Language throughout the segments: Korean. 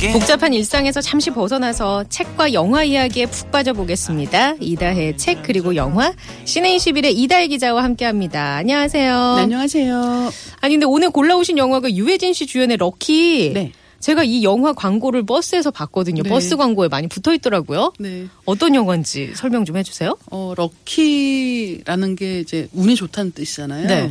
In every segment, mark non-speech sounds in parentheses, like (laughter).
Give 복잡한 일상에서 잠시 벗어나서 책과 영화 이야기에 푹 빠져보겠습니다. 이다혜 책 그리고 영화 시네21의 이다혜 기자와 함께합니다. 안녕하세요. 네, 안녕하세요. 아니 근데 오늘 골라오신 영화가 유해진 씨 주연의 럭키. 네. 제가 이 영화 광고를 버스에서 봤거든요. 네. 버스 광고에 많이 붙어 있더라고요. 네. 어떤 영화인지 설명 좀 해주세요. 어, 럭키라는 게 이제 운이 좋다는 뜻이잖아요. 네.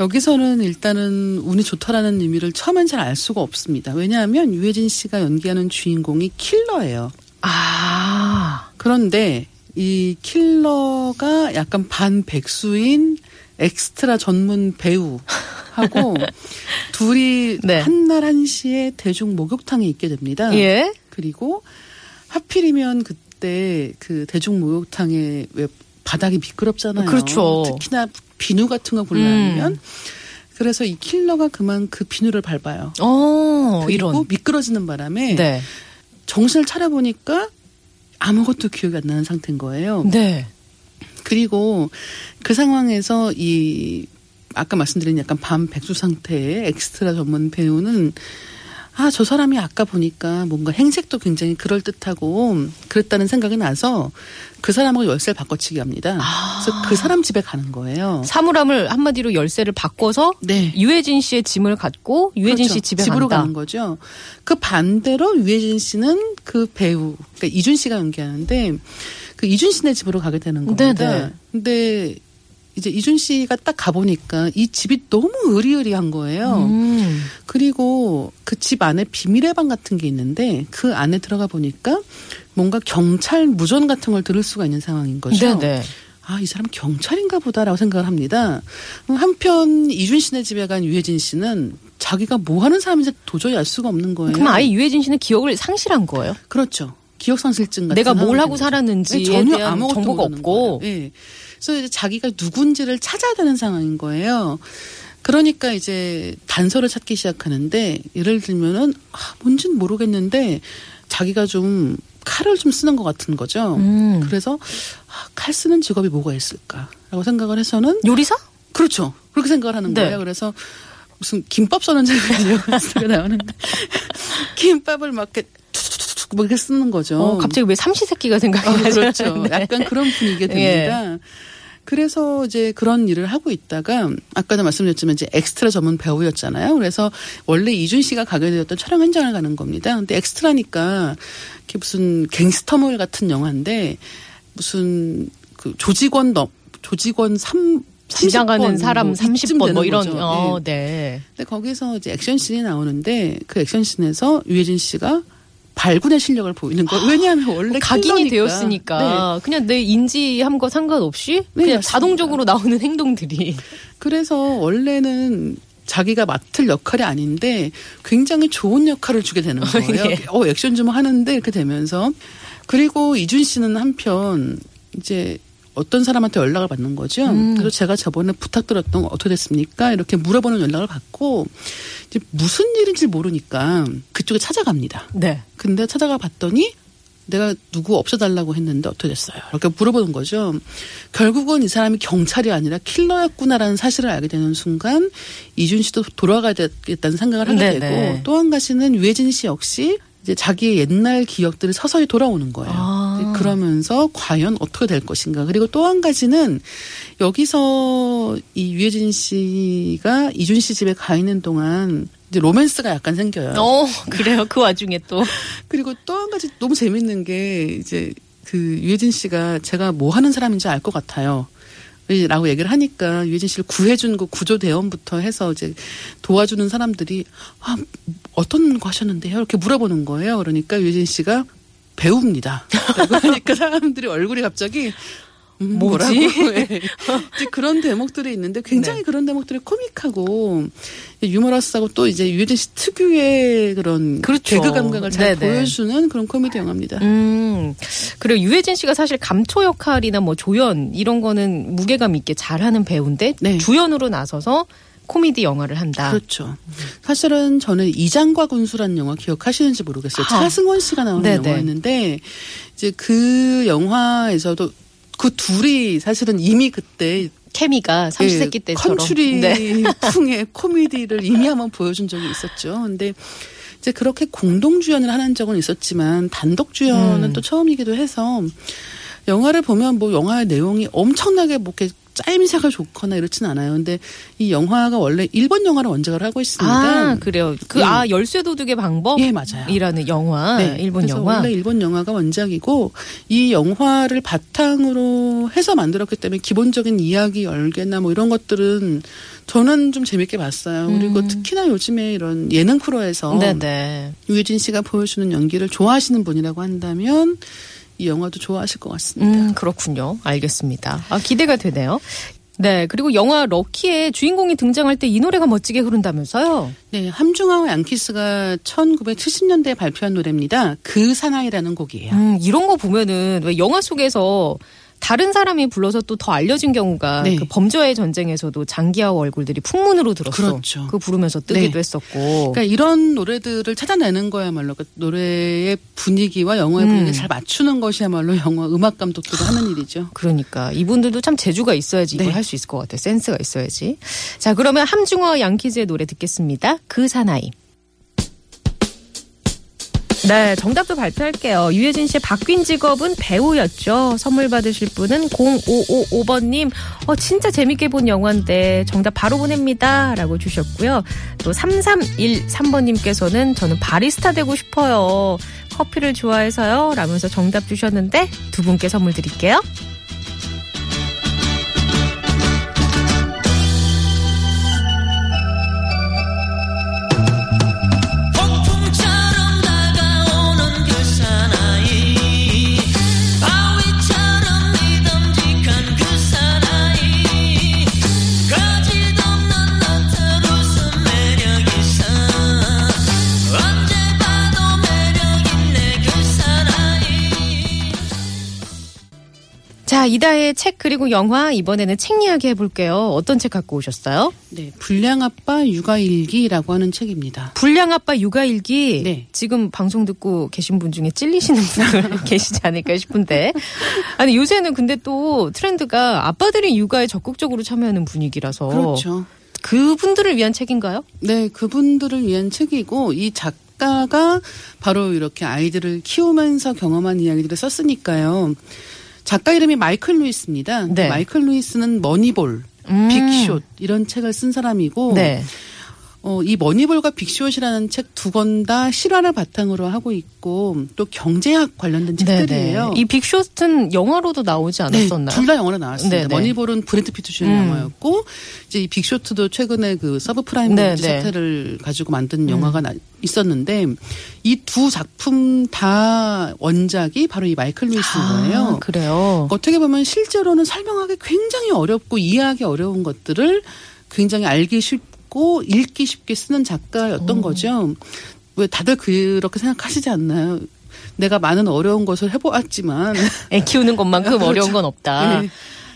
여기서는 일단은 운이 좋다라는 의미를 처음엔 잘 알 수가 없습니다. 왜냐하면 유해진 씨가 연기하는 주인공이 킬러예요. 아, 그런데 이 킬러가 약간 반 백수인 엑스트라 전문 배우하고 (laughs) 둘이 네. 한날 한시에 대중 목욕탕에 있게 됩니다. 예. 그리고 하필이면 그때 그 대중 목욕탕에 왜 바닥이 미끄럽잖아요. 그렇죠. 특히나 비누 같은 거 불나면 그래서 이 킬러가 그만 그 비누를 밟아요. 어, 그리고 이런. 미끄러지는 바람에 네. 정신을 차려보니까 아무것도 기억이 안 나는 상태인 거예요. 네. 그리고 그 상황에서 이 아까 말씀드린 약간 반백수 상태의 엑스트라 전문 배우는 아, 저 사람이 아까 보니까 뭔가 행색도 굉장히 그럴듯하고 그랬다는 생각이 나서 그 사람하고 열쇠를 바꿔치기 합니다. 그래서 그 사람 집에 가는 거예요. 사물함을 한마디로 열쇠를 바꿔서 네. 유해진 씨의 짐을 갖고 유해진 그렇죠. 씨 집에 집으로 간다. 가는 거죠. 그 반대로 유해진 씨는 그 배우, 그러니까 이준 씨가 연기하는데 그 이준 씨네 집으로 가게 되는 겁니다. 네네. 근데 이제 이준 씨가 딱 가보니까 이 집이 너무 의리의리한 거예요. 음. 그리고 그 집 안에 비밀의 방 같은 게 있는데 그 안에 들어가 보니까 뭔가 경찰 무전 같은 걸 들을 수가 있는 상황인 거죠. 네네. 아, 이 사람 경찰인가 보다라고 생각을 합니다. 한편 이준 씨네 집에 간 유해진 씨는 자기가 뭐 하는 사람인지 도저히 알 수가 없는 거예요. 그럼 아예 유해진 씨는 기억을 상실한 거예요? 그렇죠. 기억 상실증 같은 내가 뭘 하고. 네, 전혀 아무것도 정보가 없고. 거예요. 예. 그래서 이제 자기가 누군지를 찾아야 되는 상황인 거예요. 그러니까 이제 단서를 찾기 시작하는데 예를 들면은 아, 뭔지는 모르겠는데 자기가 좀 칼을 좀 쓰는 것 같은 거죠. 음. 그래서 아, 칼 쓰는 직업이 뭐가 있을까라고 생각을 해서는 요리사? 그렇죠. 그렇게 생각을 하는 네. 거예요. 그래서 무슨 김밥 써는 장면이요. (laughs) 나오는데 김밥을 막 이렇게 이렇게 쓰는 거죠. 어, 갑자기 왜 삼시세끼가 생각이 어, 나죠? 그렇죠. 네. 약간 그런 분위기가 (laughs) 됩니다. 그래서 이제 그런 일을 하고 있다가 아까도 말씀드렸지만 이제 엑스트라 전문 배우였잖아요. 그래서 원래 이준 씨가 가게 되었던 촬영 현장을 가는 겁니다. 근데 엑스트라니까 이렇게 무슨 갱스터물 같은 영화인데 무슨 그 조직원 너 조직원 3 지나가는 30번 사람 뭐 이쯤 30번 뭐 이런 거죠. 어, 예. 네. 근데 거기서 이제 액션씬이 나오는데 그 액션씬에서 유해진 씨가 발군의 실력을 보이는 거예요. 왜냐하면 원래 각인이 킬러니까. 되었으니까 그냥 내 인지함과 상관없이 네, 그냥 맞습니다. 자동적으로 나오는 행동들이 네. 그래서 원래는 자기가 맡을 역할이 아닌데 굉장히 좋은 역할을 주게 되는 거예요. 예. 어, 액션 좀 하는데 이렇게 되면서 그리고 이준 씨는 한편 이제 어떤 사람한테 연락을 받는 거죠. 음. 그래서 제가 저번에 부탁드렸던 거 어떻게 됐습니까? 이렇게 물어보는 연락을 받고 이제 무슨 일인지 모르니까 그쪽에 찾아갑니다. 네. 근데 찾아가 봤더니 내가 누구 없애달라고 했는데 어떻게 됐어요? 이렇게 물어보는 거죠. 결국은 이 사람이 경찰이 아니라 킬러였구나라는 사실을 알게 되는 순간 이준 씨도 돌아가야 되겠다는 생각을 하게 네네. 되고 또 한 가지는 유해진 씨 역시 이제 자기의 옛날 기억들이 서서히 돌아오는 거예요. 아. 그러면서 과연 어떻게 될 것인가. 그리고 또 한 가지는 여기서 이 유해진 씨가 이준 씨 집에 가 있는 동안 이제 로맨스가 약간 생겨요. 어 그래요. 그 와중에 또 (laughs) 그리고 또 한 가지 너무 재밌는 게 이제 그 유해진 씨가 제가 뭐 하는 사람인지 알 것 같아요. 라고 얘기를 하니까 유해진 씨를 구해준 그 구조 대원부터 해서 이제 도와주는 사람들이 아, 어떤 거 하셨는데요? 이렇게 물어보는 거예요. 그러니까 유해진 씨가 배우입니다. 라고 하니까 사람들이 얼굴이 갑자기 음, 뭐지? (laughs) 이제 그런 대목들이 있는데 굉장히 네. 그런 대목들이 코믹하고 유머러스하고 또 이제 유해진 씨 특유의 그런 그렇죠. 개그 감각을 잘 네네. 보여주는 그런 코미디 영화입니다. 음. 그리고 유해진 씨가 사실 감초 역할이나 뭐 조연 이런 거는 무게감 있게 잘하는 배우인데 네. 주연으로 나서서 코미디 영화를 한다. 그렇죠. 사실은 저는 이장과 군수라는 영화 기억하시는지 모르겠어요. 아. 차승원 씨가 나오는 네네. 영화였는데 이제 그 영화에서도 그 둘이 사실은 이미 그때 케미가 삼시세끼 예, 때처럼. 컨츄리 네. (laughs) 풍의 코미디를 이미 한번 보여준 적이 있었죠. 근데 이제 그렇게 공동 주연을 하는 적은 있었지만 단독 주연은 음. 또 처음이기도 해서 영화를 보면 뭐 영화의 내용이 엄청나게 뭐 이렇게 짜임새가 좋거나 이렇진 않아요. 근데 이 영화가 원래 일본 영화를 원작을 하고 있습니다. 아, 그래요. 그, 예. 아, 열쇠 도둑의 방법? 예, 맞아요. 이라는 영화. 네, 일본 그래서 영화. 원래 일본 영화가 원작이고 이 영화를 바탕으로 해서 만들었기 때문에 기본적인 이야기 열개나 뭐 이런 것들은 저는 좀 재밌게 봤어요. 그리고 음. 특히나 요즘에 이런 예능 프로에서 네네. 유해진 씨가 보여주는 연기를 좋아하시는 분이라고 한다면 이 영화도 좋아하실 것 같습니다. 음, 그렇군요. 알겠습니다. 아, 기대가 되네요. 네. 그리고 영화 럭키에 주인공이 등장할 때 이 노래가 멋지게 흐른다면서요? 네, 함중아와 양키스가 1970년대에 발표한 노래입니다. 그 사나이라는 곡이에요. 음, 이런 거 보면은 왜 영화 속에서 다른 사람이 불러서 또 더 알려진 경우가 네. 그 범죄와의 전쟁에서도 장기하와 얼굴들이 풍문으로 들었어. 그렇죠. 그거 부르면서 뜨기도 네. 했었고. 그러니까 이런 노래들을 찾아내는 거야말로 그 노래의 분위기와 영화의 음. 분위기를 잘 맞추는 것이야말로 영화 음악 감독들이 하는 일이죠. 그러니까 이분들도 참 재주가 있어야지 이걸 네. 할수 있을 것 같아요. 센스가 있어야지. 자, 그러면 함중어 양키즈의 노래 듣겠습니다. 그 사나이. 네, (laughs) 정답도 발표할게요. 유해진 씨의 바뀐 직업은 배우였죠. 선물 받으실 분은 0555번님, 어, 진짜 재밌게 본 영화인데 정답 바로 보냅니다. 라고 주셨고요. 또 3313번님께서는 저는 바리스타 되고 싶어요. 커피를 좋아해서요. 라면서 정답 주셨는데 두 분께 선물 드릴게요. 자, 이다의 책 그리고 영화 이번에는 책 이야기 해볼게요. 어떤 책 갖고 오셨어요? 네, 불량 아빠 육아일기라고 하는 책입니다. 불량 아빠 육아일기. 네. 지금 방송 듣고 계신 분 중에 찔리시는 (laughs) 분들 계시지 않을까 싶은데. 아니 요새는 근데 또 트렌드가 아빠들이 육아에 적극적으로 참여하는 분위기라서 그렇죠. 그분들을 위한 책인가요? 네, 그분들을 위한 책이고 이 작가가 바로 이렇게 아이들을 키우면서 경험한 이야기들을 썼으니까요. 작가 이름이 마이클 루이스입니다. 네. 마이클 루이스는 머니볼, 음. 빅숏 이런 책을 쓴 사람이고 네. 어, 이 머니볼과 빅숏이라는 책 두 권 다 실화를 바탕으로 하고 있고 또 경제학 관련된 책들이에요. 이 빅쇼트는 영화로도 나오지 않았었나요? 둘다 영화로 나왔습니다. 네네. 머니볼은 브래드 피트 주연 음. 영화였고 이제 이 빅쇼트도 최근에 그 서브프라임 네네. 문제 사태를 가지고 만든 음. 영화가 나- 있었는데 이 두 작품 다 원작이 바로 이 마이클 루이스인 거예요. 아, 그래요. 어떻게 보면 실제로는 설명하기 굉장히 어렵고 이해하기 어려운 것들을 굉장히 알기 쉽 고 읽기 쉽게 쓰는 작가였던 거죠. 왜 다들 그렇게 생각하시지 않나요? 내가 많은 어려운 것을 해보았지만 (laughs) 애 키우는 것만큼 그렇죠. 어려운 건 없다. 예.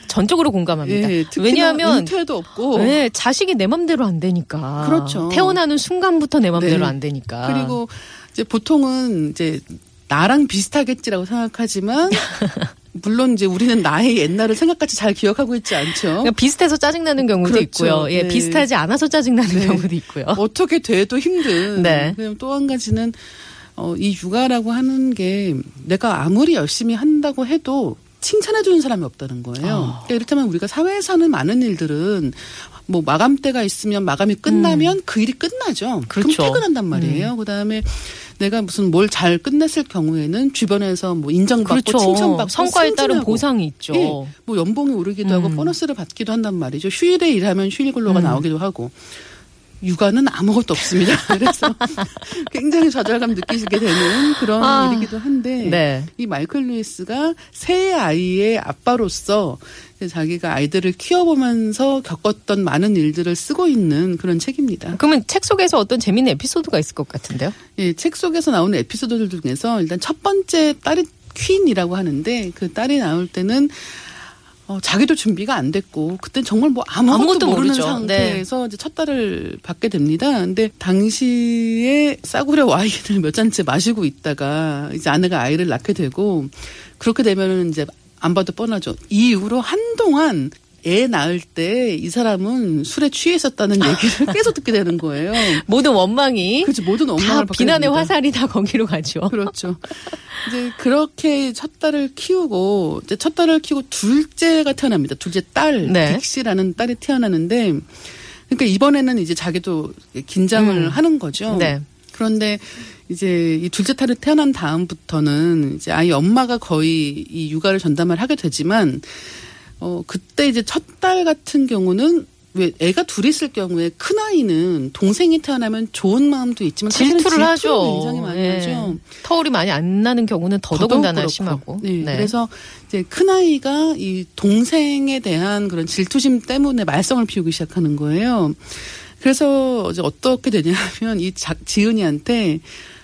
전적으로 공감합니다. 예, 왜냐하면 은퇴도 없고 네, 자식이 내 맘대로 안 되니까. 그렇죠. 태어나는 순간부터 내 맘대로 네. 안 되니까. 그리고 이제 보통은 이제 나랑 비슷하겠지라고 생각하지만 (laughs) 물론 이제 우리는 나의 옛날을 생각같이 잘 기억하고 있지 않죠. 그러니까 비슷해서 짜증나는 경우도 그렇죠. 있고요. 예, 네. 비슷하지 않아서 짜증나는 네. 경우도 있고요. 어떻게 돼도 힘든. 네. 그다음 또한 가지는 어, 이 육아라고 하는 게 내가 아무리 열심히 한다고 해도 칭찬해 주는 사람이 없다는 거예요. 아. 그러니까 이렇다면 우리가 사회에서 는 많은 일들은 뭐 마감때가 있으면 마감이 끝나면 그 일이 끝나죠. 음. 그렇죠. 그럼 퇴근한단 말이에요. 그다음에 내가 무슨 뭘 잘 끝냈을 경우에는 주변에서 뭐 인정받고 그렇죠. 칭찬받고 성과에 따른 승진하고. 보상이 있죠. 예, 뭐 연봉이 오르기도 하고 음. 보너스를 받기도 한단 말이죠. 휴일에 일하면 휴일 근로가 음. 나오기도 하고. 육아는 아무것도 없습니다. (laughs) 그래서 굉장히 좌절감 느끼시게 되는 그런 아, 일이기도 한데 네. 이 마이클 루이스가 새 아이의 아빠로서 자기가 아이들을 키워보면서 겪었던 많은 일들을 쓰고 있는 그런 책입니다. 그러면 책 속에서 어떤 재밌는 에피소드가 있을 것 같은데요? 예, 책 속에서 나오는 에피소드들 중에서 일단 첫 번째 딸이 퀸이라고 하는데 그 딸이 나올 때는 어, 자기도 준비가 안 됐고 그때 정말 뭐 아무것도, 아무것도 모르는 모르죠. 상태에서 이제 첫 딸을 받게 됩니다. 근데 당시에 싸구려 와인을 몇 잔째 마시고 있다가 이제 아내가 아이를 낳게 되고 그렇게 되면은 이제 안 봐도 뻔하죠. 이 이후로 한동안 애 낳을 때 이 사람은 술에 취해 있었다는 (laughs) 얘기를 계속 듣게 되는 거예요. 모든 원망이 그렇죠. 모든 다 원망을 받게 비난의 됩니다. 화살이 다 거기로 가죠. 그렇죠. 이제 그렇게 첫 딸을 키우고 이제 첫 딸을 키우고 둘째가 태어납니다. 둘째 딸 네. 딕시라는 딸이 태어나는데 그러니까 이번에는 이제 자기도 긴장을 음. 하는 거죠. 네. 그런데 이제 이 둘째 딸이 태어난 다음부터는 이제 아이 엄마가 거의 이 육아를 전담을 하게 되지만 어 그때 이제 첫 딸 같은 경우는 왜 애가 둘이 있을 경우에 큰 아이는 동생이 태어나면 좋은 마음도 있지만 질투를 하죠. 굉장히 많이 예. 하죠. 터울이 많이 안 나는 경우는 더더군다나 심하고. 그렇고. 네. 그래서 이제 큰 아이가 이 동생에 대한 그런 질투심 때문에 말썽을 피우기 시작하는 거예요. 그래서 이제 어떻게 되냐면 (laughs) 이 자- 지은이한테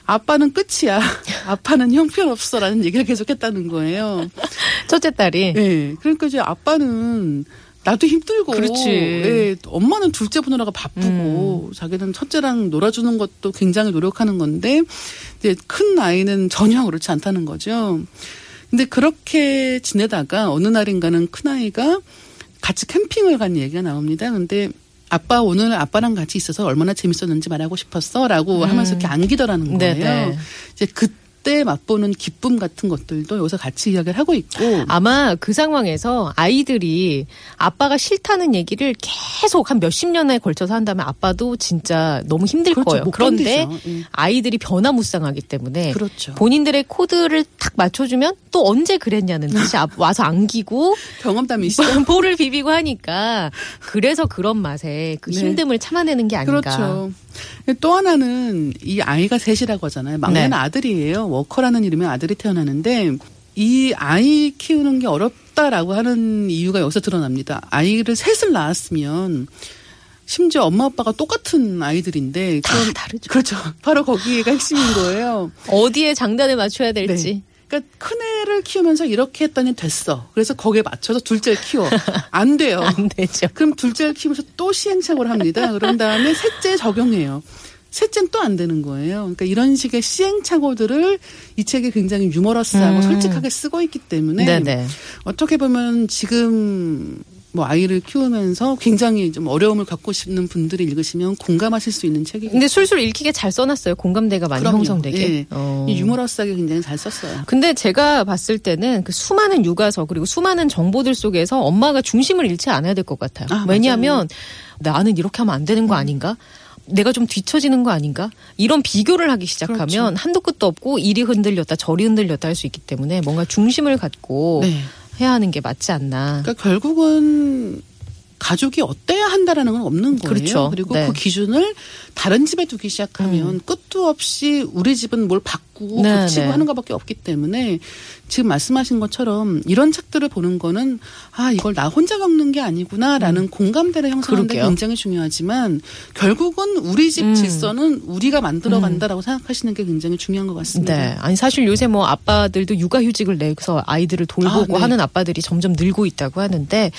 아빠는 끝이야. (laughs) 아빠는 형편없어라는 얘기를 계속했다는 거예요. 첫째 딸이 예. 그러니까 이제 아빠는 나도 힘들고, 그렇지. 예, 엄마는 둘째 보느라가 바쁘고, 자기는 첫째랑 놀아주는 것도 굉장히 노력하는 건데, 이제 큰 아이는 전혀 그렇지 않다는 거죠. 근데 그렇게 지내다가 어느 날인가는 큰 아이가 같이 캠핑을 간 얘기가 나옵니다. 근데 아빠 오늘 아빠랑 같이 있어서 얼마나 재밌었는지 말하고 싶었어라고 하면서 이렇게 안기더라는 거예요. 음. 네네. 이제 그 때 맛보는 기쁨 같은 것들도 여기서 같이 이야기를 하고 있고 아마 그 상황에서 아이들이 아빠가 싫다는 얘기를 계속 한 몇십 년에 걸쳐서 한다면 아빠도 진짜 너무 힘들 그렇죠. 거예요. 못 그런데. 예. 아이들이 변화무쌍하기 때문에 그렇죠. 본인들의 코드를 탁 맞춰주면 또 언제 그랬냐는 듯이 앞- (laughs) 와서 안기고 경험담이시죠? (laughs) 볼을 비비고 하니까 그래서 그런 맛에 그 네. 힘듦을 참아내는 게 아닌가. 그렇죠. 또 하나는 이 아이가 셋이라고 하잖아요. 막내는 네. 아들이에요. 워커라는 이름의 아들이 태어나는데 이 아이 키우는 게 어렵다라고 하는 이유가 여기서 드러납니다. 아이를 셋을 낳았으면 심지어 엄마 아빠가 똑같은 아이들인데 다 그럼- 다르죠. 그렇죠. (laughs) 바로 거기가 핵심인 거예요. 어디에 장단을 맞춰야 될지. 네. 그러니까 큰 애를 키우면서 이렇게 했더니 됐어. 그래서 거기에 맞춰서 둘째를 키워. 안 돼요. (laughs) 안 되죠. 그럼 둘째를 키우면서 또 시행착오를 합니다. 그런 다음에 셋째 적용해요. 셋째는 또 안 되는 거예요. 그러니까 이런 식의 시행착오들을 이 책이 굉장히 유머러스하고 음. 솔직하게 쓰고 있기 때문에 네네. 어떻게 보면 지금 뭐 아이를 키우면서 굉장히 좀 어려움을 갖고 싶는 분들이 읽으시면 공감하실 수 있는 책이거든요. 근데 술술 읽히게 잘 써놨어요. 공감대가 많이 그럼요. 형성되게. 예. 어. 이 유머러스하게 굉장히 잘 썼어요. 근데 제가 봤을 때는 그 수많은 육아서 그리고 수많은 정보들 속에서 엄마가 중심을 잃지 않아야 될 것 같아요. 아, 왜냐하면 나는 이렇게 하면 안 되는 거 아닌가? 내가 좀 뒤처지는 거 아닌가? 이런 비교를 하기 시작하면 그렇죠. 한도 끝도 없고 이리 흔들렸다 저리 흔들렸다 할 수 있기 때문에 뭔가 중심을 갖고 네. 해야 하는 게 맞지 않나. 그러니까 결국은 가족이 어때야 한다라는 건 없는 거예요. 그렇죠. 리고 네. 음. 그 기준을 다른 집에 두기 시작하면 끝도 없이 우리 집은 뭘 바 꾸고 네, 고치고 네. 하는 것밖에 없기 때문에 지금 말씀하신 것처럼 이런 책들을 보는 거는 아 이걸 나 혼자 겪는 게 아니구나라는 공감대를 형성하는 게 음. 굉장히 중요하지만 결국은 우리 집 음. 질서는 우리가 만들어 간다라고 생각하시는 게 굉장히 중요한 것 같습니다. 네. 아니 사실 요새 뭐 아빠들도 육아휴직을 내서 아이들을 돌보고 아, 네. 하는 아빠들이 점점 늘고 있다고 하는데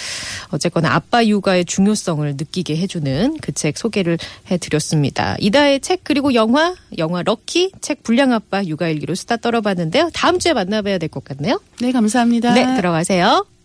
어쨌거나 아빠 육아의 중요성을 느끼게 해주는 그 책 소개를 해드렸습니다. 이다의 책 그리고 영화 영화 럭키 책 불량 아빠 육아일기로 수다 떨어봤는데요. 다음 주에 만나봐야 될 것 같네요. 네 감사합니다. 네 들어가세요.